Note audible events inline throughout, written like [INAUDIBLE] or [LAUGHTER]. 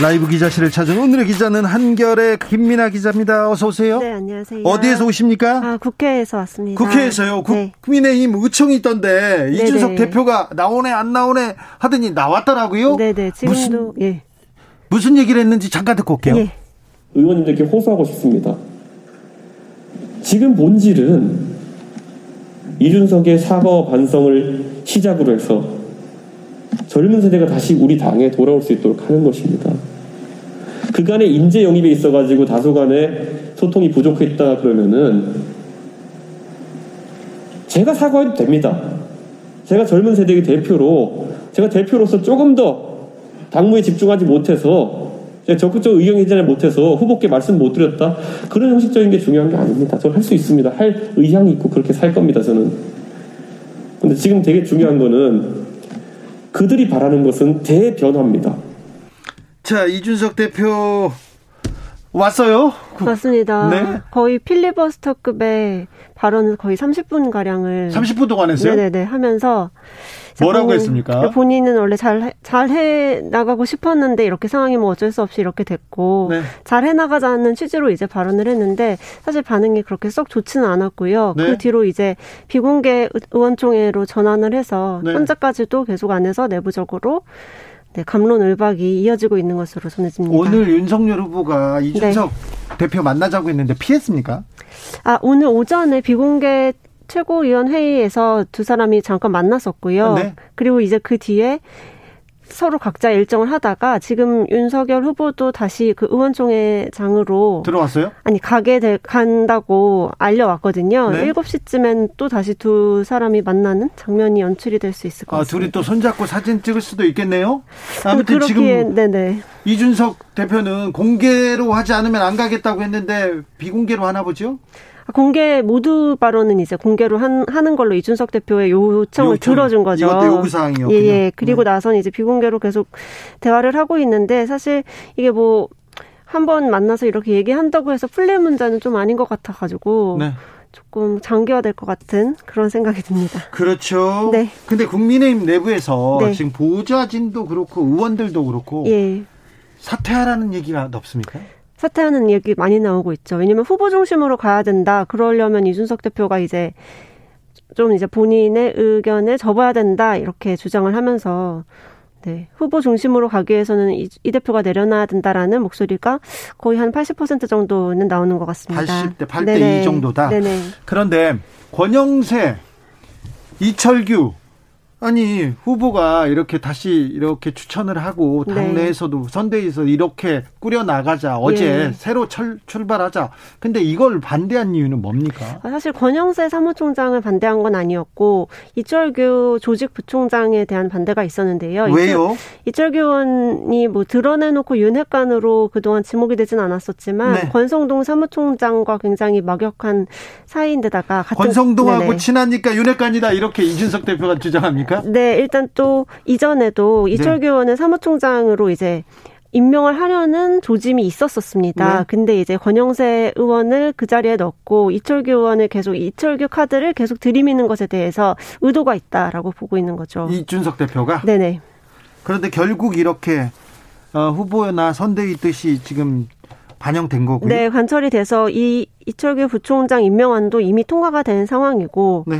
라이브 기자실을 찾은 오늘의 기자는 한결의 김민아 기자입니다. 어서 오세요. 네, 안녕하세요. 어디에서 오십니까? 아, 국회에서 왔습니다. 국회에서요. 네. 국민의힘 의총이 있던데 네네. 이준석 대표가 나오네 안 나오네 하더니 나왔더라고요. 네, 네. 지금도 무슨, 예. 무슨 얘기를 했는지 잠깐 듣고 올게요. 예. 의원님들께 호소하고 싶습니다. 지금 본질은 이준석의 사과 반성을 시작으로 해서 젊은 세대가 다시 우리 당에 돌아올 수 있도록 하는 것입니다. 그간의 인재 영입에 있어가지고 다소간의 소통이 부족했다 그러면은 제가 사과해도 됩니다. 제가 젊은 세대의 대표로 제가 대표로서 조금 더 당무에 집중하지 못해서 적극적 의견 개진을 못해서 후보께 말씀 못 드렸다 그런 형식적인 게 중요한 게 아닙니다. 저는 할 수 있습니다. 할 의향이 있고 그렇게 살 겁니다. 저는. 근데 지금 되게 중요한 거는 그들이 바라는 것은 대변화입니다. 자, 이준석 대표 왔어요? 맞습니다. 네. 거의 필리버스터급의 발언을 거의 30분 가량을 30분 동안 했어요? 네네네 하면서 뭐라고 했습니까? 본인은 원래 잘 잘 해 나가고 싶었는데 이렇게 상황이 뭐 어쩔 수 없이 이렇게 됐고 네. 잘 해 나가자는 취지로 이제 발언을 했는데 사실 반응이 그렇게 썩 좋지는 않았고요. 네. 그 뒤로 이제 비공개 의원총회로 전환을 해서 네. 현재까지도 계속 안 해서 내부적으로 네, 감론을박이 이어지고 있는 것으로 전해집니다. 오늘 윤석열 후보가 이준석 네. 대표 만나자고 했는데 피했습니까? 아, 오늘 오전에 비공개 최고위원 회의에서 두 사람이 잠깐 만났었고요. 네. 그리고 이제 그 뒤에 서로 각자 일정을 하다가 지금 윤석열 후보도 다시 그 의원총회장으로 들어왔어요? 아니 가게 될 간다고 알려왔거든요. 네. 7시쯤엔 또 다시 두 사람이 만나는 장면이 연출이 될 수 있을 것 아, 같습니다. 둘이 또 손잡고 사진 찍을 수도 있겠네요. 아무튼 지금 네네. 이준석 대표는 공개로 하지 않으면 안 가겠다고 했는데 비공개로 하나 보죠? 공개 모두 발언은 이제 공개로 한, 하는 걸로 이준석 대표의 요청을 요청, 들어준 거죠. 이것도 요구 사항이요. 예, 예. 그리고 네. 나선 이제 비공개로 계속 대화를 하고 있는데 사실 이게 뭐 한 번 만나서 이렇게 얘기한다고 해서 풀릴 문제는 좀 아닌 것 같아 가지고. 네. 조금 장기화될 것 같은 그런 생각이 듭니다. 그렇죠. 네. 근데 국민의힘 내부에서 네. 지금 보좌진도 그렇고 의원들도 그렇고 예. 사퇴하라는 얘기가 없습니까? 사퇴하는 얘기 많이 나오고 있죠. 왜냐면 후보 중심으로 가야 된다. 그러려면 이준석 대표가 이제 좀 이제 본인의 의견을 접어야 된다. 이렇게 주장을 하면서 네. 후보 중심으로 가기 위해서는 이, 이, 대표가 내려놔야 된다라는 목소리가 거의 한 80% 정도는 나오는 것 같습니다. 80대, 8대 2 정도다. 네네. 그런데 권영세, 이철규, 아니 후보가 이렇게 다시 이렇게 추천을 하고 네. 당내에서도 네. 선대위에서 이렇게 꾸려 나가자 어제 예. 새로 철, 출발하자 근데 이걸 반대한 이유는 뭡니까? 아, 사실 권영세 사무총장을 반대한 건 아니었고 이철규 조직부총장에 대한 반대가 있었는데요. 왜요? 이철, 규 의원이 뭐 드러내놓고 윤핵관으로 그동안 지목이 되진 않았었지만 네. 권성동 사무총장과 굉장히 막역한 사이인데다가 권성동하고 네네. 친하니까 윤핵관이다 이렇게 이준석 대표가 주장합니까? 있습니까? 네, 일단 또 이전에도 네. 이철규 의원은 사무총장으로 이제 임명을 하려는 조짐이 있었었습니다. 네. 근데 이제 권영세 의원을 그 자리에 넣고 이철규 의원을 계속 이철규 카드를 계속 들이미는 것에 대해서 의도가 있다라고 보고 있는 거죠. 이준석 대표가? 네네. 그런데 결국 이렇게 어, 후보나 선대위 뜻이 지금 반영된 거고요. 네, 관철이 돼서 이 이철규 부총장 임명안도 이미 통과가 된 상황이고 네.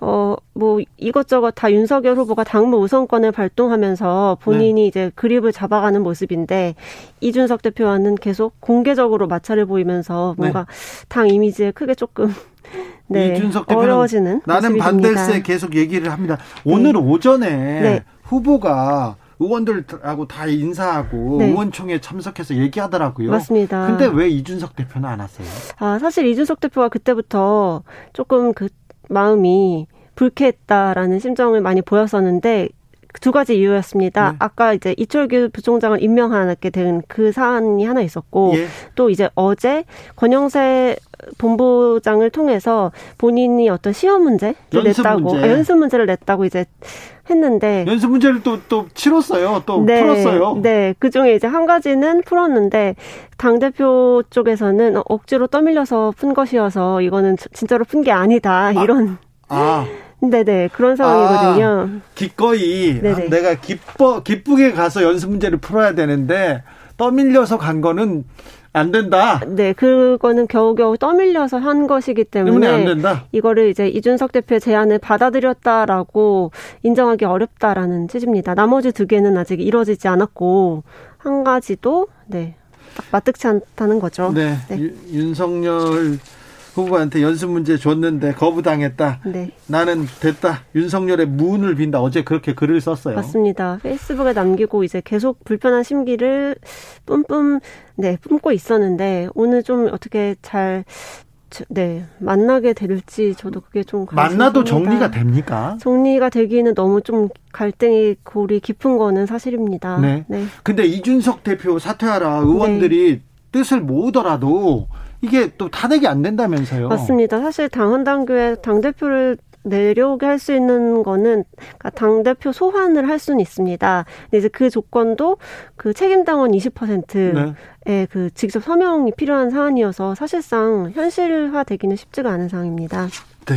어, 뭐, 이것저것 다 윤석열 후보가 당무 우선권을 발동하면서 본인이 네. 이제 그립을 잡아가는 모습인데, 이준석 대표와는 계속 공개적으로 마찰을 보이면서 뭔가 네. 당 이미지에 크게 조금, [LAUGHS] 네. 이준석 대표는 어려워지는. 나는 반대세 계속 얘기를 합니다. 오늘 네. 오전에 네. 후보가 의원들하고 다 인사하고 네. 의원총회 참석해서 얘기하더라고요. 맞습니다. 근데 왜 이준석 대표는 안 왔어요? 아, 사실 이준석 대표가 그때부터 조금 그 마음이 불쾌했다라는 심정을 많이 보였었는데 두 가지 이유였습니다. 네. 아까 이제 이철규 부총장을 임명하게 된 그 사안이 하나 있었고 예. 또 이제 어제 권영세 본부장을 통해서 본인이 어떤 시험 문제를 연습 냈다고 문제. 아, 연습 문제를 냈다고 이제 했는데 연습 문제를 또 또 치렀어요. 또 네, 풀었어요. 네. 그중에 이제 한 가지는 풀었는데 당 대표 쪽에서는 억지로 떠밀려서 푼 것이어서 이거는 진짜로 푼 게 아니다. 이런 아. 네네 그런 상황이거든요. 아, 기꺼이 네네. 내가 기뻐 기쁘게 가서 연습 문제를 풀어야 되는데 떠밀려서 간 거는 안 된다. 네, 그거는 겨우겨우 떠밀려서 한 것이기 때문에 안 된다. 이거를 이제 이준석 대표의 제안을 받아들였다라고 인정하기 어렵다라는 취지입니다. 나머지 두 개는 아직 이루어지지 않았고 한 가지도 네. 딱 마뜩치 않다는 거죠. 네. 네. 윤석열 후보한테 연습 문제 줬는데 거부당했다. 네. 나는 됐다. 윤석열의 문을 빈다. 어제 그렇게 글을 썼어요. 맞습니다. 페이스북에 남기고 이제 계속 불편한 심기를 뿜뿜 네 뿜고 있었는데 오늘 좀 어떻게 잘 네, 만나게 될지 저도 그게 좀 만나도 정리가 됩니까? 정리가 되기는 너무 좀 갈등이 골이 깊은 거는 사실입니다. 네. 네. 근데 이준석 대표 사퇴하라 의원들이 네. 뜻을 모으더라도 이게 또 탄핵이 안 된다면서요. 맞습니다. 사실 당헌당규에 당대표를 내려오게 할 수 있는 거는 그러니까 당대표 소환을 할 수는 있습니다. 근데 이제 그 조건도 그 책임 당원 20%의 네. 그 직접 서명이 필요한 사안이어서 사실상 현실화 되기는 쉽지가 않은 상황입니다. 네.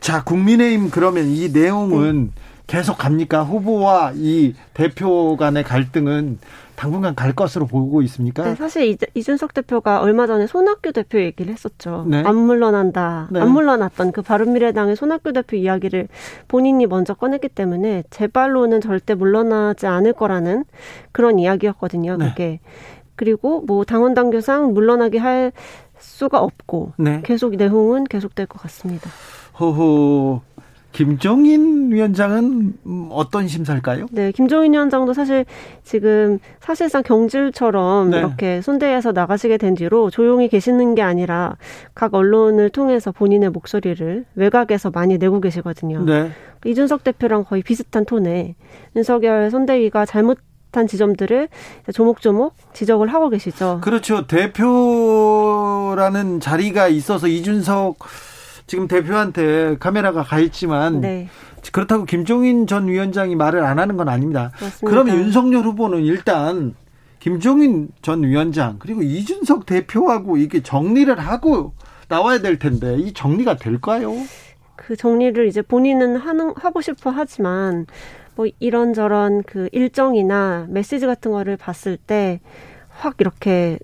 자, 국민의힘 그러면 이 내용은 네. 계속 갑니까? 후보와 이 대표 간의 갈등은 당분간 갈 것으로 보고 있습니까? 네, 사실 이준석 대표가 얼마 전에 손학규 대표 얘기를 했었죠. 네. 안 물러난다. 네. 안 물러났던 그 바른미래당의 손학규 대표 이야기를 본인이 먼저 꺼냈기 때문에 제 발로는 절대 물러나지 않을 거라는 그런 이야기였거든요. 네. 그게. 그리고 뭐 당원 당규상 물러나게 할 수가 없고 네. 계속 내용은 계속될 것 같습니다. 호호 김종인 위원장은 어떤 심사일까요? 네, 김종인 위원장도 사실 지금 사실상 경질처럼 네. 이렇게 손대에서 나가시게 된 뒤로 조용히 계시는 게 아니라 각 언론을 통해서 본인의 목소리를 외곽에서 많이 내고 계시거든요. 네. 이준석 대표랑 거의 비슷한 톤에 윤석열 선대위가 잘못 한 지점들을 조목조목 지적을 하고 계시죠. 그렇죠. 대표라는 자리가 있어서 이준석 지금 대표한테 카메라가 가 있지만 네. 그렇다고 김종인 전 위원장이 말을 안 하는 건 아닙니다. 맞습니다. 그러면 윤석열 후보는 일단 김종인 전 위원장 그리고 이준석 대표하고 이게 정리를 하고 나와야 될 텐데 이 정리가 될까요? 그 정리를 이제 본인은 하는 하고 싶어 하지만 뭐 이런저런 그 일정이나 메시지 같은 거를 봤을 때 확 이렇게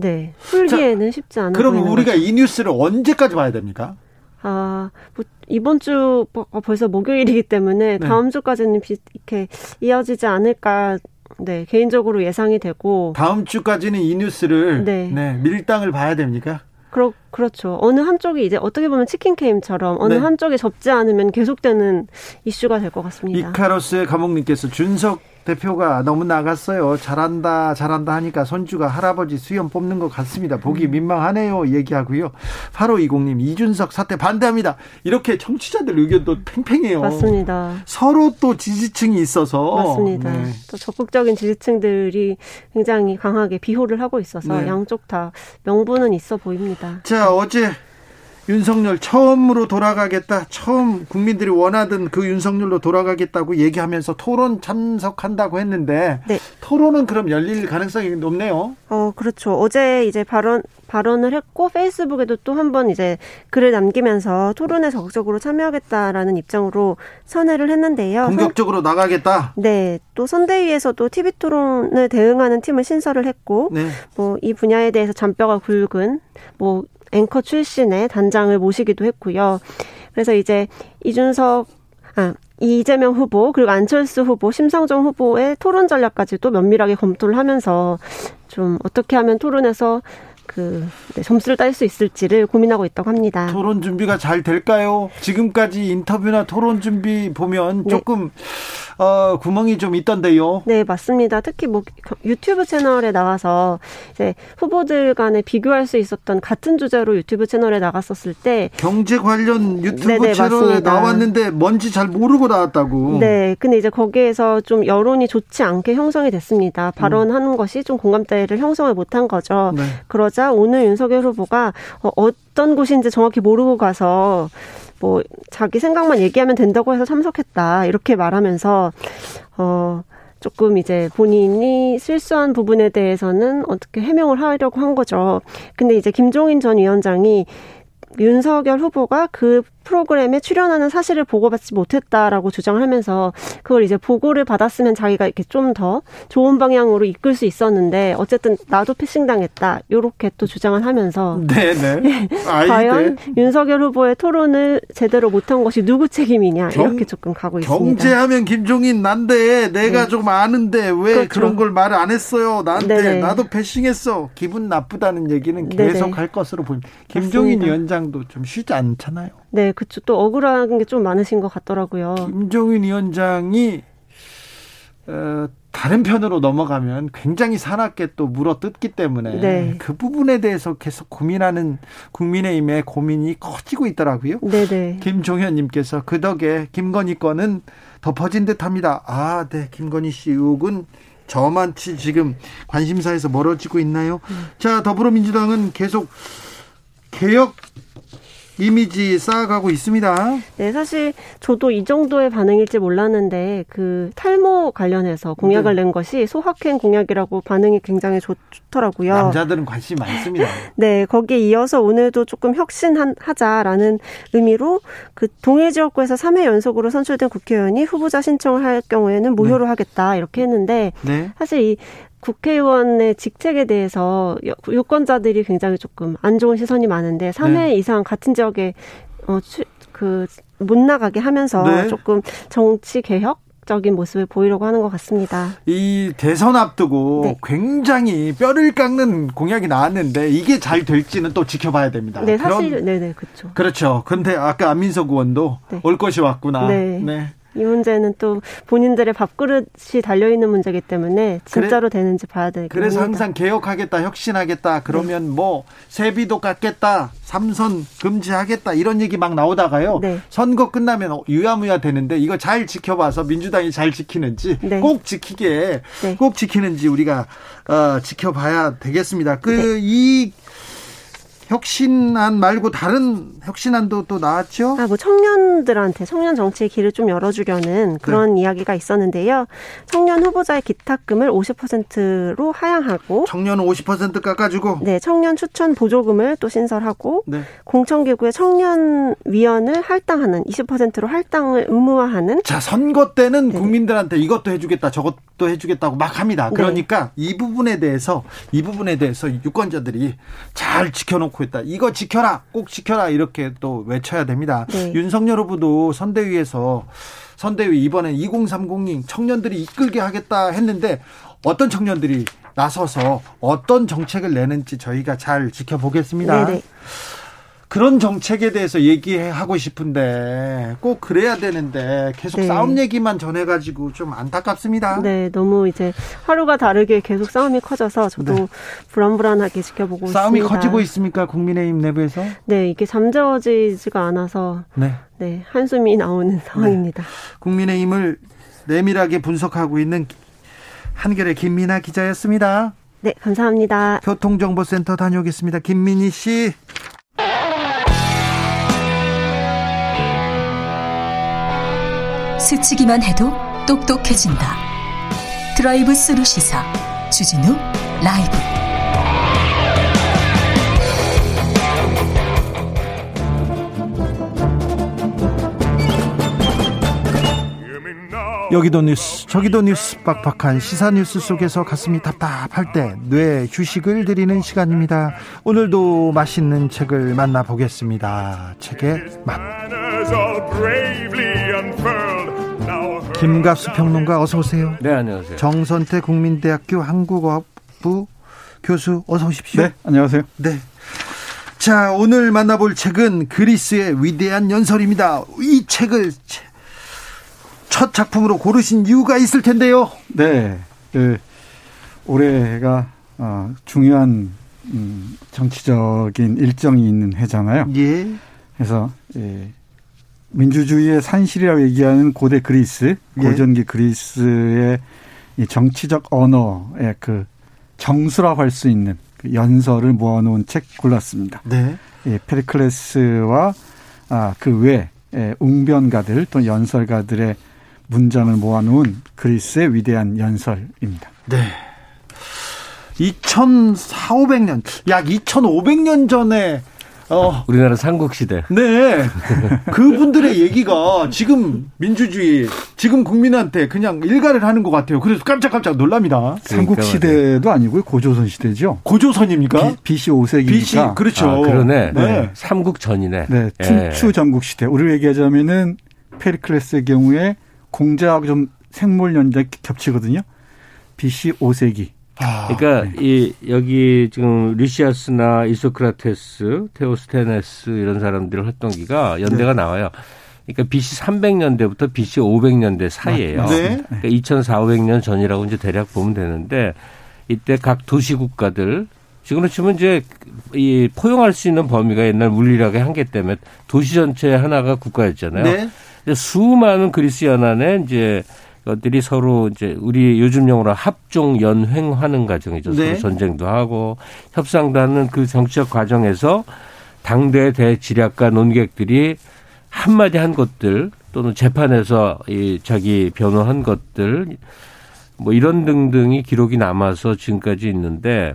네. 풀기에는 자, 쉽지 않아 그럼 우리가 거죠. 이 뉴스를 언제까지 봐야 됩니까? 아, 뭐 이번 주 어, 벌써 목요일이기 때문에 네. 다음 주까지는 비, 이렇게 이어지지 않을까 네, 개인적으로 예상이 되고 다음 주까지는 이 뉴스를 네, 네 밀당을 봐야 됩니까? 그렇 그렇죠. 어느 한쪽이 이제 어떻게 보면 치킨 게임처럼 어느 네. 한쪽이 접지 않으면 계속되는 이슈가 될 것 같습니다. 이카로스의 감독님께서 준석 대표가 너무 나갔어요. 잘한다, 잘한다 하니까 손주가 할아버지 수염 뽑는 것 같습니다. 보기 음. 민망하네요. 얘기하고요. 8520님, 이준석 사태 반대합니다. 이렇게 청취자들 의견도 팽팽해요. 맞습니다. 서로 또 지지층이 있어서. 맞습니다. 네. 또 적극적인 지지층들이 굉장히 강하게 비호를 하고 있어서 네. 양쪽 다 명분은 있어 보입니다. 자, 어제 윤석열 처음으로 돌아가겠다. 처음 국민들이 원하던 그 윤석열로 돌아가겠다고 얘기하면서 토론 참석한다고 했는데 네. 토론은 그럼 열릴 가능성이 높네요. 어, 그렇죠. 어제 이제 발언 발언을 했고 페이스북에도 또 한 번 이제 글을 남기면서 토론에 적극적으로 참여하겠다라는 입장으로 선회를 했는데요. 본격적으로 나가겠다. 네. 또 선대위에서도 TV 토론을 대응하는 팀을 신설을 했고 네. 뭐이 분야에 대해서 잔뼈가 굵은 뭐 앵커 출신의 단장을 모시기도 했고요. 그래서 이제 이준석 아 이재명 후보 그리고 안철수 후보, 심상정 후보의 토론 전략까지도 면밀하게 검토를 하면서 좀 어떻게 하면 토론에서 그 네, 점수를 딸 수 있을지를 고민하고 있다고 합니다. 토론 준비가 잘 될까요? 지금까지 인터뷰나 토론 준비 보면 네. 조금 어, 구멍이 좀 있던데요. 네, 맞습니다. 특히 뭐 유튜브 채널에 나와서 이제 후보들 간에 비교할 수 있었던 같은 주제로 유튜브 채널에 나갔었을 때 경제 관련 유튜브 네네, 채널에 맞습니다. 나왔는데 뭔지 잘 모르고 나왔다고. 네, 근데 이제 거기에서 좀 여론이 좋지 않게 형성이 됐습니다. 발언하는 음. 것이 좀 공감대를 형성을 못한 거죠. 네. 그러자 오늘 윤석열 후보가 어, 어떤 곳인지 정확히 모르고 가서 뭐 자기 생각만 얘기하면 된다고 해서 참석했다 이렇게 말하면서 어 조금 이제 본인이 실수한 부분에 대해서는 어떻게 해명을 하려고 한 거죠. 근데 이제 김종인 전 위원장이 윤석열 후보가 그 프로그램에 출연하는 사실을 보고받지 못했다라고 주장을 하면서 그걸 이제 보고를 받았으면 자기가 이렇게 좀 더 좋은 방향으로 이끌 수 있었는데 어쨌든 나도 패싱 당했다 이렇게 또 주장을 하면서 네네 네. [LAUGHS] 과연 네. 윤석열 후보의 토론을 제대로 못한 것이 누구 책임이냐 경, 이렇게 조금 가고 있습니다. 경제하면 김종인 난데 내가 네. 좀 아는데 왜 그렇죠. 그런 걸말안 했어요? 나한테 네네. 나도 패싱했어. 기분 나쁘다는 얘기는 계속 네네. 할 것으로 보입니다. 김종인 맞습니다. 위원장도 좀 쉬지 않잖아요. 네, 그쵸. 또 억울한 게 좀 많으신 것 같더라고요. 김종인 위원장이 어, 다른 편으로 넘어가면 굉장히 사납게 또 물어 뜯기 때문에 네. 그 부분에 대해서 계속 고민하는 국민의힘의 고민이 커지고 있더라고요. 네네. 네. 김종현님께서 그 덕에 김건희 건은 덮어진 듯합니다. 아, 네, 김건희 씨 의혹은 저만치 지금 관심사에서 멀어지고 있나요? 음. 자, 더불어민주당은 계속 개혁 이미지 쌓아가고 있습니다. 네, 사실 저도 이 정도의 반응일지 몰랐는데 그 탈모 관련해서 공약을 네. 낸 것이 소확행 공약이라고 반응이 굉장히 좋, 더라고요 남자들은 관심이 많습니다. [LAUGHS] 네, 거기에 이어서 오늘도 조금 혁신하자라는 의미로 그 동일 지역구에서 3회 연속으로 선출된 국회의원이 후보자 신청을 할 경우에는 무효로 네. 하겠다 이렇게 했는데 네. 사실 이 국회의원의 직책에 대해서 유권자들이 굉장히 조금 안 좋은 시선이 많은데 3회 네. 이상 같은 지역에 어, 그, 못 나가게 하면서 네. 조금 정치 개혁? 적인 모습을 보이려고 하는 것 같습니다. 이 대선 앞두고 네. 굉장히 뼈를 깎는 공약이 나왔는데 이게 잘 될지는 또 지켜봐야 됩니다. 네, 사실 네네 그렇죠. 그렇죠. 그런데 아까 안민석 의원도 네. 올 것이 왔구나. 네. 네. 이 문제는 또 본인들의 밥그릇이 달려 있는 문제이기 때문에 진짜로 그래, 되는지 봐야 되겠습니다. 그래서 항상 개혁하겠다, 혁신하겠다. 그러면 네. 뭐 세비도 깎겠다, 삼선 금지하겠다 이런 얘기 막 나오다가요. 네. 선거 끝나면 유야무야 되는데 이거 잘 지켜봐서 민주당이 잘 지키는지 네. 꼭 지키게 네. 꼭 지키는지 우리가 어, 지켜봐야 되겠습니다. 그이 네. 혁신안 말고 다른 혁신안도 또 나왔죠? 아, 뭐 청년들한테 청년 정치의 길을 좀 열어주려는 그런 네. 이야기가 있었는데요. 청년 후보자의 기탁금을 50%로 하향하고 청년 50% 깎아주고 네, 청년 추천 보조금을 또 신설하고 네. 공천기구의 청년 위원을 할당하는 20%로 할당을 의무화하는 자 선거 때는 네. 국민들한테 이것도 해 주겠다 저것도 해 주겠다고 막 합니다. 네. 그러니까 이 부분에 대해서 이 부분에 대해서 유권자들이 잘 지켜놓고 놓고 있다. 이거 지켜라, 꼭 지켜라 이렇게 또 외쳐야 됩니다. 네. 윤석열 후보도 선대위에서 선대위 이번에 2030님 청년들이 이끌게 하겠다 했는데 어떤 청년들이 나서서 어떤 정책을 내는지 저희가 잘 지켜보겠습니다. 네네. 네. 그런 정책에 대해서 얘기하고 싶은데 꼭 그래야 되는데 계속 네. 싸움 얘기만 전해가지고 좀 안타깝습니다. 네, 너무 이제 하루가 다르게 계속 싸움이 커져서 저도 네. 불안불안하게 지켜보고 싸움이 있습니다. 싸움이 커지고 있습니까 국민의힘 내부에서? 네, 이게 잠재워지지가 않아서 네, 네 한숨이 나오는 네. 상황입니다. 네. 국민의힘을 내밀하게 분석하고 있는 한결의 김민아 기자였습니다. 네, 감사합니다. 교통정보센터 다녀오겠습니다. 김민희 씨. 스치기만 해도 똑똑해진다. 드라이브 스루 시사 주진우 라이브. 여기도 뉴스 저기도 뉴스 빡빡한 시사 뉴스 속에서 가슴이 답답할 때 뇌 휴식을 드리는 시간입니다 오늘도 맛있는 책을 만나보겠습니다 책의 맛 김갑수 평론가 어서 오세요. 네, 안녕하세요. 정선태 국민대학교 한국어학부 교수 어서 오십시오. 네, 안녕하세요. 네. 자, 오늘 만나볼 책은 그리스의 위대한 연설입니다. 이 책을 첫 작품으로 고르신 이유가 있을 텐데요. 네. 그 올해가 어, 중요한 음, 정치적인 일정이 있는 해잖아요. 예. 그래서 예, 민주주의의 산실이라고 얘기하는 고대 그리스, 예. 고전기 그리스의 이 정치적 언어의 그 정수라고 할 수 있는 그 연설을 모아놓은 책 골랐습니다. 네. 예, 페리클레스와 아, 그 외 예, 웅변가들 또 연설가들의 문장을 모아놓은 그리스의 위대한 연설입니다. 네. 2,400년, 약 2,500년 전에 어. 우리나라 삼국시대. 네. 그분들의 얘기가 지금 민주주의, 지금 국민한테 그냥 일가를 하는 것 같아요. 그래서 깜짝깜짝 놀랍니다. 삼국시대도 아니고요. 고조선 시대죠. 고조선입니까? 비, c 5세기니까. BC, 그렇죠. 아, 그러네. 네. 삼국 전이네. 네. 춘추 예. 전국 시대. 우리로 얘기하자면은 페리클레스의 경우에 공자하고 좀 생물 연장 겹치거든요. BC 5세기. 아, 그러니까 네. 이 여기 지금 리시아스나 이소크라테스, 테오스테네스 이런 사람들의 활동기가 연대가 네. 나와요. 그러니까 BC 300년대부터 BC 500년대 사이에요 네. 그러니까 2,400년 전이라고 이제 대략 보면 되는데 이때 각 도시 국가들 지금으로 치면 이제 이 포용할 수 있는 범위가 옛날 물리학의 한계 때문에 도시 전체 하나가 국가였잖아요. 네. 수많은 그리스 연안에 이제 것들이 서로 이제 우리 요즘 용어로 합종 연횡하는 과정이죠. 네. 서로 전쟁도 하고 협상도 하는 그 정치적 과정에서 당대 대지략가 논객들이 한마디 한 것들 또는 재판에서 이 자기 변호한 것들 뭐 이런 등등이 기록이 남아서 지금까지 있는데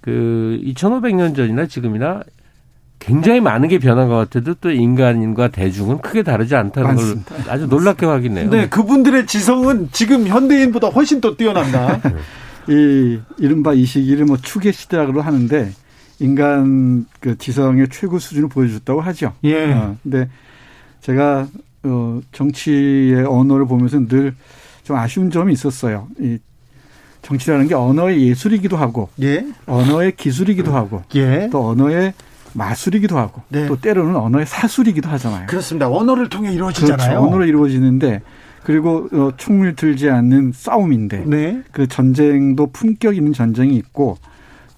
그 2500년 전이나 지금이나 굉장히 많은 게 변한 것 같아도 또 인간과 대중은 크게 다르지 않다는 맞습니다. 걸 아주 놀랍게 확인해요. 네, 그분들의 지성은 지금 현대인보다 훨씬 더 뛰어난다. [LAUGHS] 이 이른바 이 시기를 뭐 추계 시대라고 하는데 인간 그 지성의 최고 수준을 보여줬다고 하죠. 예. 어, 근데 제가 어 정치의 언어를 보면서 늘 좀 아쉬운 점이 있었어요. 이 정치라는 게 언어의 예술이기도 하고, 예. 언어의 기술이기도 하고, 예. 또 언어의 마술이기도 하고 네. 또 때로는 언어의 사술이기도 하잖아요. 그렇습니다. 언어를 통해 이루어지잖아요. 그렇죠. 언어로 이루어지는데 그리고 어, 총을 들지 않는 싸움인데 네. 그 전쟁도 품격 있는 전쟁이 있고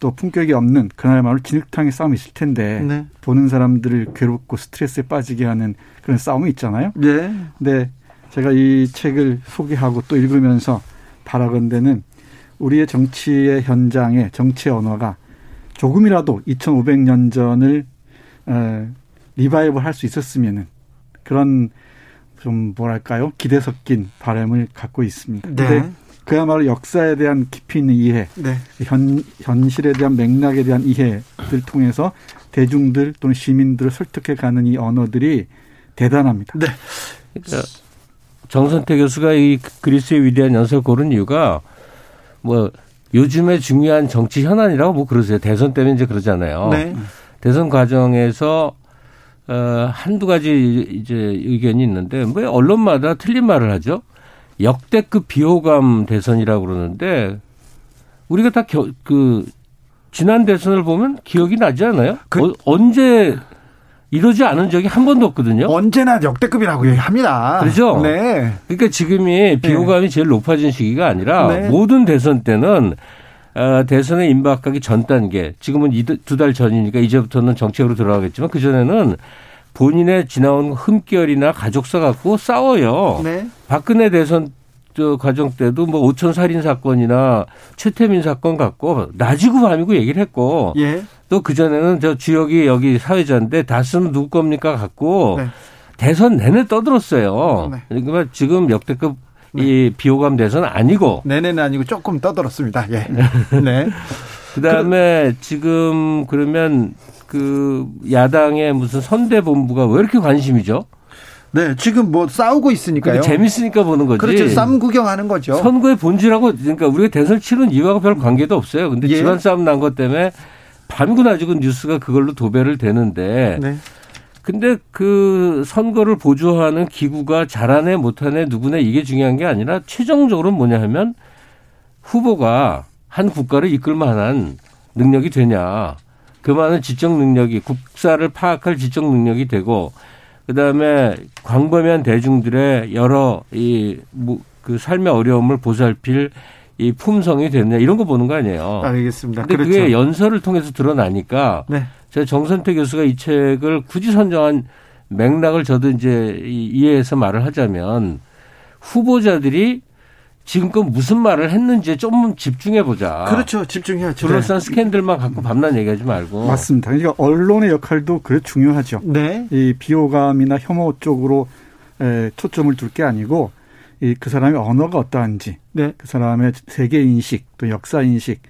또 품격이 없는 그날말로 진흙탕의 싸움이 있을 텐데 네. 보는 사람들을 괴롭고 스트레스에 빠지게 하는 그런 싸움이 있잖아요. 네. 근데 제가 이 책을 소개하고 또 읽으면서 바라건대는 우리의 정치의 현장에 정치의 언어가 조금이라도 2,500년 전을 에, 리바이벌 할 수 있었으면은 그런 좀 뭐랄까요 기대 섞인 바람을 갖고 있습니다. 네. 근데 그야말로 역사에 대한 깊이 있는 이해, 네. 현 현실에 대한 맥락에 대한 이해를 통해서 대중들 또는 시민들을 설득해 가는 이 언어들이 대단합니다. 네. 그러니까 정선태 교수가 이 그리스의 위대한 연설 고른 이유가 뭐 요즘에 중요한 정치 현안이라고 뭐 그러세요. 대선 때문에 이제 그러잖아요. 네. 대선 과정에서 어, 한두 가지 이제 의견이 있는데 뭐 언론마다 틀린 말을 하죠. 역대급 비호감 대선이라고 그러는데 우리가 다그 지난 대선을 보면 기억이 나지 않아요? 그, 어, 언제 이러지 않은 적이 한 번도 없거든요. 언제나 역대급이라고 합니다. 그렇죠. 네. 그러니까 지금이 비호감이 네. 제일 높아진 시기가 아니라 네. 모든 대선 때는 어, 대선에 임박하기 전 단계, 지금은 두 달 전이니까 이제부터는 정책으로 들어가겠지만 그 전에는 본인의 지나온 흠결이나 가족사 갖고 싸워요. 네. 박근혜 대선 저 과정 때도 뭐 오천 살인 사건이나 최태민 사건 갖고 낮이고 밤이고 얘기를 했고 예. 또 그 전에는 저 지역이 여기 사회자인데 다스는 누구 겁니까 갖고 네. 대선 내내 떠들었어요. 네. 그러니까 지금 역대급 네. 이 비호감 대선 아니고 내내는 아니고 조금 떠들었습니다. 예. 네. [LAUGHS] 그다음에 그, 지금 그러면 그 야당의 무슨 선대 본부가 왜 이렇게 관심이죠? 네, 지금 뭐 싸우고 있으니까요. 재밌으니까 보는 거지. 그렇죠. 쌈 구경하는 거죠. 선거의 본질하고 그러니까 우리가 대선 치른 이유하고 별 관계도 없어요. 근데 예. 집안 싸움 난 것 때문에 밤이고 지고 뉴스가 그걸로 도배를 되는데 네. 근데 그 선거를 보조하는 기구가 잘하네 못하네 누구네 이게 중요한 게 아니라 최종적으로 뭐냐 하면 후보가 한 국가를 이끌 만한 능력이 되냐. 그 많은 지적 능력이 국사를 파악할 지적 능력이 되고 그다음에 광범위한 대중들의 여러 이그 삶의 어려움을 보살필 이 품성이 됐냐 이런 거 보는 거 아니에요. 알겠습니다. 근데 그렇죠. 그게 연설을 통해서 드러나니까 네. 제가 정선태 교수가 이 책을 굳이 선정한 맥락을 저도 이제 이해해서 말을 하자면 후보자들이 지금껏 무슨 말을 했는지 좀 집중해 보자. 그렇죠. 집중해야죠. 둘러싼 네. 스캔들만 갖고 밤낮 얘기하지 말고. 맞습니다. 그러니까 언론의 역할도 그래 중요하죠. 네. 이 비호감이나 혐오 쪽으로 에, 초점을 둘 게 아니고 이 그 사람의 언어가 어떠한지, 네. 그 사람의 세계 인식, 또 역사 인식,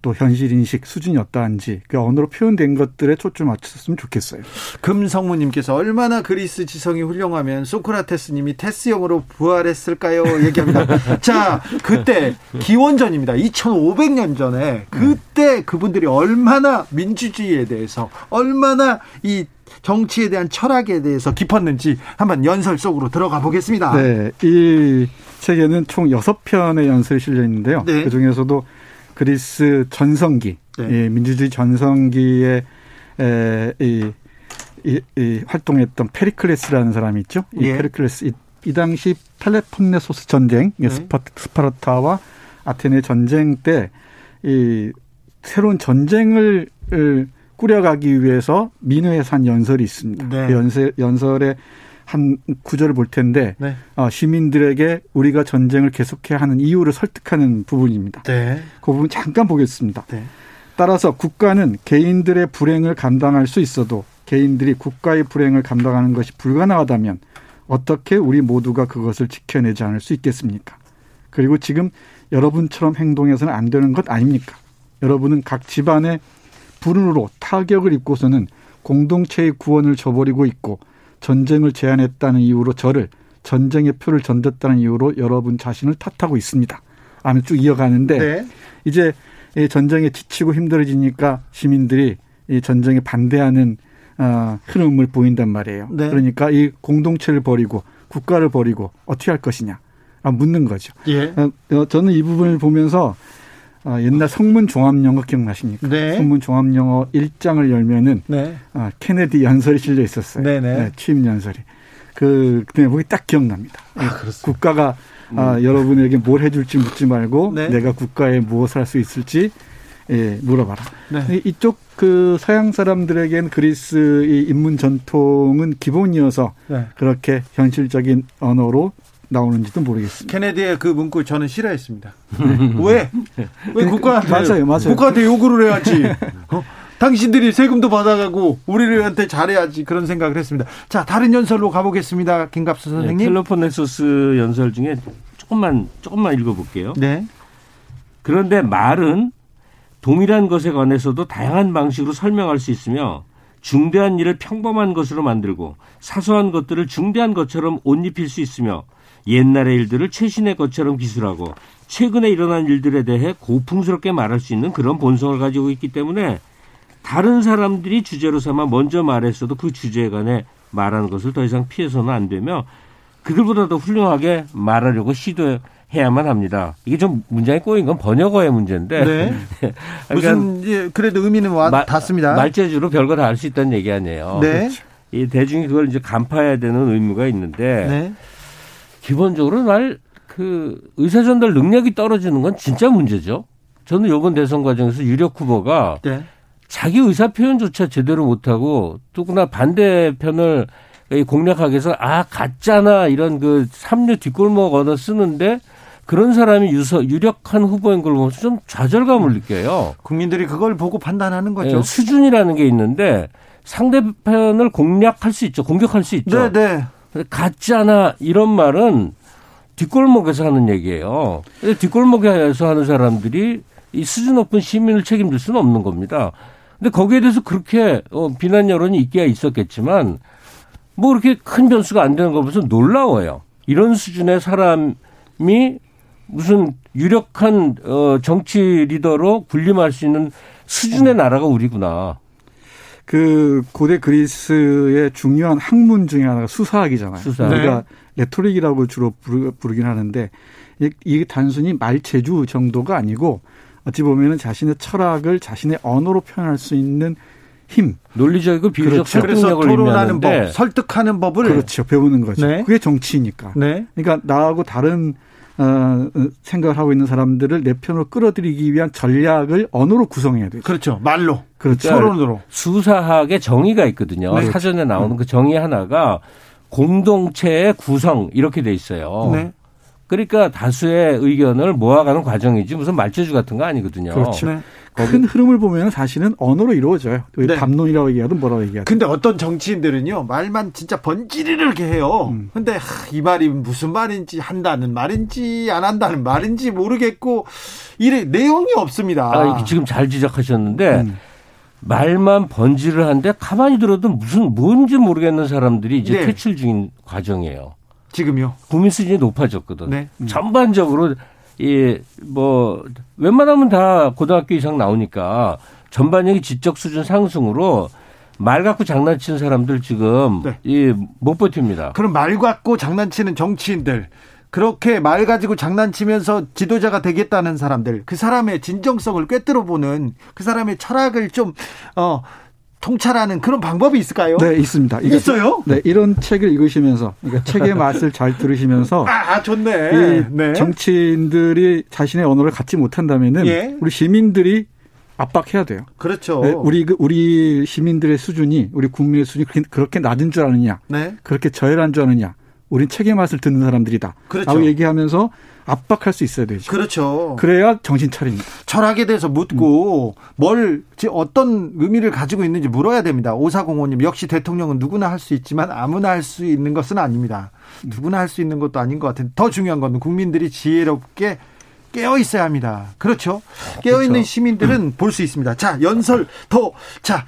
또 현실 인식 수준이 어떠한지 그 언어로 표현된 것들에 초점 맞췄으면 좋겠어요. 금성무님께서 얼마나 그리스 지성이 훌륭하면 소크라테스님이 테스형으로 부활했을까요? 얘기합니다. [LAUGHS] 자, 그때 기원전입니다. 2,500년 전에 그때 그분들이 얼마나 민주주의에 대해서 얼마나 이 정치에 대한 철학에 대해서 깊었는지 한번 연설 속으로 들어가 보겠습니다. 네, 이 책에는 총 6편의 연설이 실려 있는데요. 네. 그 중에서도 그리스 전성기, 네. 예, 민주주의 전성기에 에, 이, 이, 이 활동했던 페리클레스라는 사람이 있죠. 이 예. 페리클레스 이, 이 당시 펠로폰네소스 전쟁, 네. 스파, 스파르타와 아테네 전쟁 때 이 새로운 전쟁을 꾸려가기 위해서 민회에 산 연설이 있습니다. 네. 그 연설 연설에 한 구절을 볼 텐데 네. 어, 시민들에게 우리가 전쟁을 계속해야 하는 이유를 설득하는 부분입니다. 네. 그 부분 잠깐 보겠습니다. 네. 따라서 국가는 개인들의 불행을 감당할 수 있어도 개인들이 국가의 불행을 감당하는 것이 불가능하다면 어떻게 우리 모두가 그것을 지켜내지 않을 수 있겠습니까? 그리고 지금 여러분처럼 행동해서는 안 되는 것 아닙니까? 여러분은 각 집안의 불운으로 타격을 입고서는 공동체의 구원을 저버리고 있고 전쟁을 제안했다는 이유로 저를 전쟁의 표를 던졌다는 이유로 여러분 자신을 탓하고 있습니다. 아면 쭉 이어가는데 네. 이제 전쟁에 지치고 힘들어지니까 시민들이 이 전쟁에 반대하는 어, 흐름을 보인단 말이에요. 네. 그러니까 이 공동체를 버리고 국가를 버리고 어떻게 할 것이냐 아, 묻는 거죠. 예. 어, 저는 이 부분을 보면서 아, 옛날 성문 종합영어 기억나십니까? 네. 성문 종합영어 1장을 열면은 네. 아, 케네디 연설이 실려 있었어요. 네네. 네. 네, 취임 연설이. 그 대목이 딱 기억납니다. 아, 국가가 음. 아, 여러분에게 뭘 해줄지 묻지 말고 네. 내가 국가에 무엇을 할 수 있을지 예, 물어봐라. 네. 이쪽 그 서양 사람들에겐 그리스의 인문 전통은 기본이어서 네. 그렇게 현실적인 언어로 나오는지도 모르겠습니다. 케네디의 그 문구 저는 싫어했습니다. 왜? 왜 국가한테 맞아요, 맞아요. 국가한테 요구를 해야지. 어? 당신들이 세금도 받아가고 우리한테 잘해야지 그런 생각을 했습니다. 자 다른 연설로 가보겠습니다, 김갑수 네, 선생님. 네, 텔레폰넥서스 연설 중에 조금만 조금만 읽어볼게요. 네. 그런데 말은 동일한 것에 관해서도 다양한 방식으로 설명할 수 있으며 중대한 일을 평범한 것으로 만들고 사소한 것들을 중대한 것처럼 옷 입힐 수 있으며 옛날의 일들을 최신의 것처럼 기술하고 최근에 일어난 일들에 대해 고풍스럽게 말할 수 있는 그런 본성을 가지고 있기 때문에 다른 사람들이 주제로 삼아 먼저 말했어도 그 주제에 관해 말하는 것을 더 이상 피해서는 안 되며 그들보다 더 훌륭하게 말하려고 시도해야만 합니다. 이게 좀 문장이 꼬인 건 번역어의 문제인데. 네. [LAUGHS] 그러니까 무슨 이제 그래도 의미는 와 닿습니다. 말재주로 별거 다 할 수 있다는 얘기 아니에요. 네. 이 대중이 그걸 이제 간파해야 되는 의무가 있는데 네. 기본적으로 날 그 의사 전달 능력이 떨어지는 건 진짜 문제죠. 저는 요번 대선 과정에서 유력 후보가 네. 자기 의사 표현조차 제대로 못하고 또구나 반대편을 공략하기 위해서 아 가짜나 이런 그 삼류 뒷골목 언어 쓰는데 그런 사람이 유서, 유력한 후보인 걸 보면서 좀 좌절감을 느껴요. 국민들이 그걸 보고 판단하는 거죠. 네, 수준이라는 게 있는데 상대편을 공략할 수 있죠. 공격할 수 있죠. 네, 네. 가짜나 이런 말은 뒷골목에서 하는 얘기예요. 뒷골목에서 하는 사람들이 이 수준 높은 시민을 책임질 수는 없는 겁니다. 근데 거기에 대해서 그렇게 어, 비난 여론이 있기야 있었겠지만 뭐 그렇게 큰 변수가 안 되는 거 보면서 놀라워요. 이런 수준의 사람이 무슨 유력한 어, 정치 리더로 군림할 수 있는 수준의 나라가 우리구나. 그 고대 그리스의 중요한 학문 중에 하나가 수사학이잖아요. 수사. 우리가 네. 레토릭이라고 주로 부르긴 하는데 이게 단순히 말체주 정도가 아니고 어찌 보면은 자신의 철학을 자신의 언어로 표현할 수 있는 힘. 논리적이고 비유적 그렇죠. 설득력을 토론하는 법, 설득하는 법을 그렇죠. 배우는 거죠. 네. 그게 정치니까. 네. 그러니까 나하고 다른 어, 생각을 하고 있는 사람들을 내 편으로 끌어들이기 위한 전략을 언어로 구성해야 되죠. 그렇죠. 말로. 그렇죠. 토론으로. 수사학의 정의가 있거든요. 네. 사전에 나오는 그 정의 하나가 공동체의 구성 이렇게 돼 있어요. 네. 그러니까 다수의 의견을 모아가는 과정이지 무슨 말재주 같은 거 아니거든요. 그렇죠. 네. 큰 흐름을 보면 사실은 언어로 이루어져요. 네. 담론이라고 얘기하든 뭐라고 얘기하든. 근데 어떤 정치인들은요, 말만 진짜 번지르르게 해요. 음. 근데 하, 이 말이 무슨 말인지 한다는 말인지 안 한다는 말인지 모르겠고, 이래 내용이 없습니다. 아, 지금 잘 지적하셨는데, 음. 말만 번지를 하는데 가만히 들어도 무슨 뭔지 모르겠는 사람들이 이제 네. 퇴출 중인 과정이에요. 지금요? 국민 수준이 높아졌거든. 네. 음. 전반적으로 이 뭐 웬만하면 다 고등학교 이상 나오니까 전반적인 지적 수준 상승으로 말 갖고 장난치는 사람들 지금 네. 이못 버팁니다. 그럼 말 갖고 장난치는 정치인들 그렇게 말 가지고 장난치면서 지도자가 되겠다는 사람들 그 사람의 진정성을 꿰뚫어 보는 그 사람의 철학을 좀 어 통찰하는 그런 방법이 있을까요? 네, 있습니다. 있어요? 네, 이런 책을 읽으시면서, 그러니까 책의 [LAUGHS] 맛을 잘 들으시면서, 아, 아 좋네. 네. 정치인들이 자신의 언어를 갖지 못한다면은, 예? 우리 시민들이 압박해야 돼요. 그렇죠. 네, 우리 그, 우리 시민들의 수준이, 우리 국민의 수준이 그렇게 낮은 줄 아느냐, 네. 그렇게 저열한 줄 아느냐, 우린 책의 맛을 듣는 사람들이다. 그렇죠. 라고 얘기하면서 압박할 수 있어야 되죠. 그렇죠. 그래야 정신 차립니다. 철학에 대해서 묻고 음. 뭘 어떤 의미를 가지고 있는지 물어야 됩니다. 오사공호님 역시 대통령은 누구나 할 수 있지만 아무나 할 수 있는 것은 아닙니다. 누구나 할 수 있는 것도 아닌 것 같은데 더 중요한 건 국민들이 지혜롭게 깨어 있어야 합니다. 그렇죠. 깨어 있는 그렇죠. 시민들은 음. 볼수 있습니다. 자 연설 더 자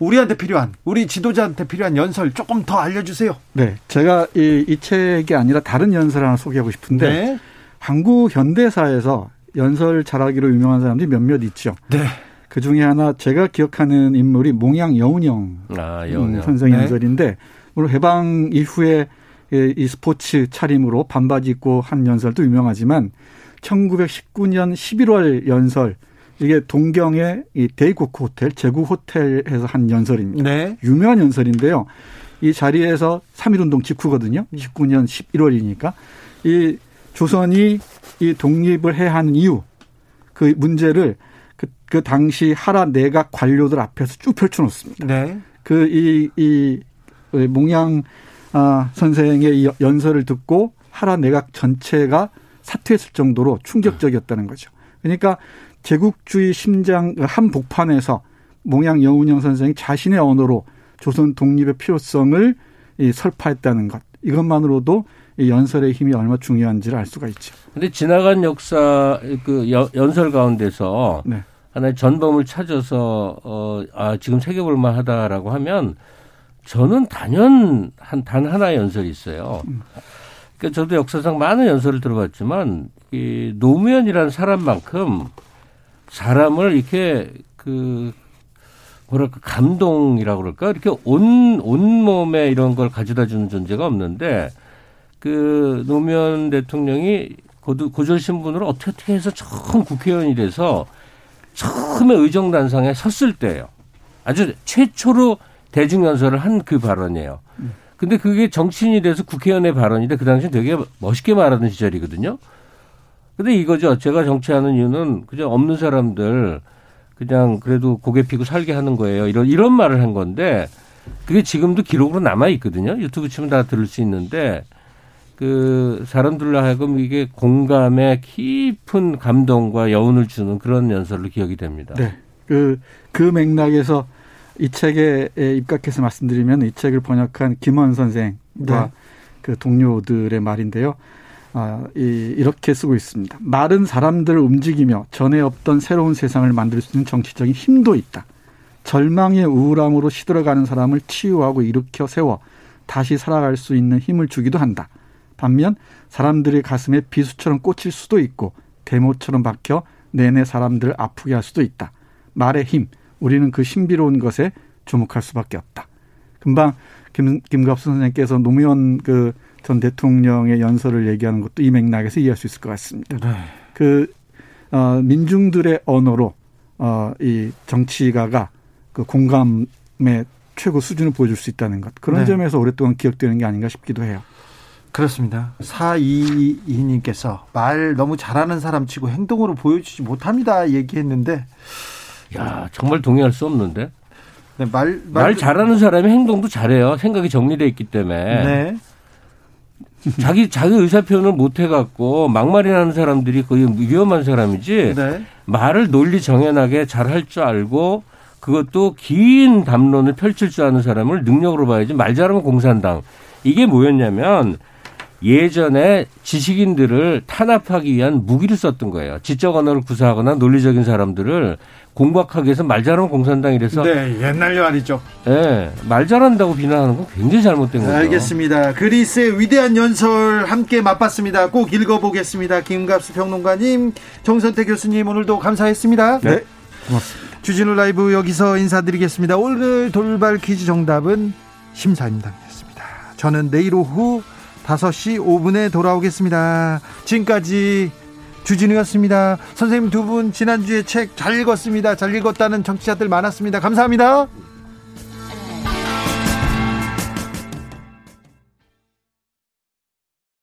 우리한테 필요한 우리 지도자한테 필요한 연설 조금 더 알려주세요. 네, 제가 이, 이 책이 아니라 다른 연설 하나 소개하고 싶은데 네. 한국 현대사에서 연설 잘하기로 유명한 사람들이 몇몇 있죠. 네. 그 중에 하나 제가 기억하는 인물이 몽양 여운영 아, 음, 선생 네. 연설인데 물론 해방 이후에 이 스포츠 차림으로 반바지 입고 한 연설도 유명하지만 1919년 11월 연설 이게 동경의 이 데이코쿠 호텔, 제국 호텔에서 한 연설입니다. 네. 유명한 연설인데요. 이 자리에서 3.1운동 직후거든요. 19년 11월이니까. 이 조선이 이 독립을 해야 하는 이유, 그 문제를 그, 그 당시 하라 내각 관료들 앞에서 쭉 펼쳐놓습니다. 네. 그, 이, 이, 몽양, 아, 선생의 이 연설을 듣고 하라 내각 전체가 사퇴했을 정도로 충격적이었다는 거죠. 그러니까 제국주의 심장 한복판에서 몽양 영운영 선생이 자신의 언어로 조선 독립의 필요성을 설파했다는 것. 이것만으로도 연설의 힘이 얼마나 중요한지를 알 수가 있죠. 근데 지나간 역사 그 연설 가운데서 네. 하나의 전범을 찾아서 어 아 지금 새겨 볼 만하다라고 하면 저는 단연 한 단 하나의 연설이 있어요. 음. 그러니까 저도 역사상 많은 연설을 들어봤지만 이 노무현이라는 사람만큼 사람을 이렇게 그 뭐랄까 감동이라고 그럴까 이렇게 온 온 몸에 이런 걸 가져다 주는 존재가 없는데 그 노무현 대통령이 고졸 신분으로 어떻게 어떻게 해서 처음 국회의원이 돼서 처음에 의정단상에 섰을 때예요. 아주 최초로 대중연설을 한 그 발언이에요. 근데 그게 정치인이 돼서 국회의원의 발언인데 그 당시에 되게 멋있게 말하던 시절이거든요. 근데 이거죠. 제가 정치하는 이유는 그냥 없는 사람들 그냥 그래도 고개 피고 살게 하는 거예요. 이런 이런 말을 한 건데 그게 지금도 기록으로 남아 있거든요. 유튜브 치면 다 들을 수 있는데 그 사람들로 하여금 이게 공감의 깊은 감동과 여운을 주는 그런 연설로 기억이 됩니다. 네. 그, 그 맥락에서 이 책에 입각해서 말씀드리면 이 책을 번역한 김원 선생과 네. 그 동료들의 말인데요. 아, 이, 이렇게 쓰고 있습니다. 마른 사람들을 움직이며 전에 없던 새로운 세상을 만들 수 있는 정치적인 힘도 있다. 절망의 우울함으로 시들어가는 사람을 치유하고 일으켜 세워 다시 살아갈 수 있는 힘을 주기도 한다. 반면 사람들의 가슴에 비수처럼 꽂힐 수도 있고 대모처럼 박혀 내내 사람들을 아프게 할 수도 있다. 말의 힘, 우리는 그 신비로운 것에 주목할 수밖에 없다. 금방 김, 김갑수 선생님께서 노무현 그 전 대통령의 연설을 얘기하는 것도 이 맥락에서 이해할 수 있을 것 같습니다. 네. 그 어, 민중들의 언어로 어, 이 정치가가 그 공감 최고 수준을 보여줄 수 있다는 것 그런 네. 점에서 오랫동안 기억되는 게 아닌가 싶기도 해요. 그렇습니다. 422님께서 말 너무 잘하는 사람 치고 행동으로 보여주지 못합니다. 얘기했는데. 야, 정말 동의할 수 없는데. 네, 말, 말, 말 잘하는 사람이 행동도 잘해요. 생각이 정리돼 있기 때문에. 네. 자기 자기 의사 표현을 못 해갖고 막말이나는 사람들이 거의 위험한 사람이지. 네. 말을 논리 정연하게 잘 할 줄 알고 그것도 긴 담론을 펼칠 줄 아는 사람을 능력으로 봐야지 말 잘하면 공산당. 이게 뭐였냐면 예전에 지식인들을 탄압하기 위한 무기를 썼던 거예요. 지적 언어를 구사하거나 논리적인 사람들을 공박하기 위해서 말 잘하면 공산당 이래서 네, 옛날 말이죠. 네, 말 잘한다고 비난하는 건 굉장히 잘못된 거죠. 알겠습니다. 그리스의 위대한 연설 함께 맛봤습니다. 꼭 읽어보겠습니다. 김갑수 평론가님, 정선태 교수님 오늘도 감사했습니다. 네, 고맙습니다. 주진우 라이브 여기서 인사드리겠습니다. 오늘 돌발 퀴즈 정답은 심사임당이었습니다. 저는 내일 오후 5시 5분에 돌아오겠습니다. 지금까지 주진우였습니다. 선생님 두 분 지난주에 책 잘 읽었습니다. 잘 읽었다는 정치자들 많았습니다. 감사합니다.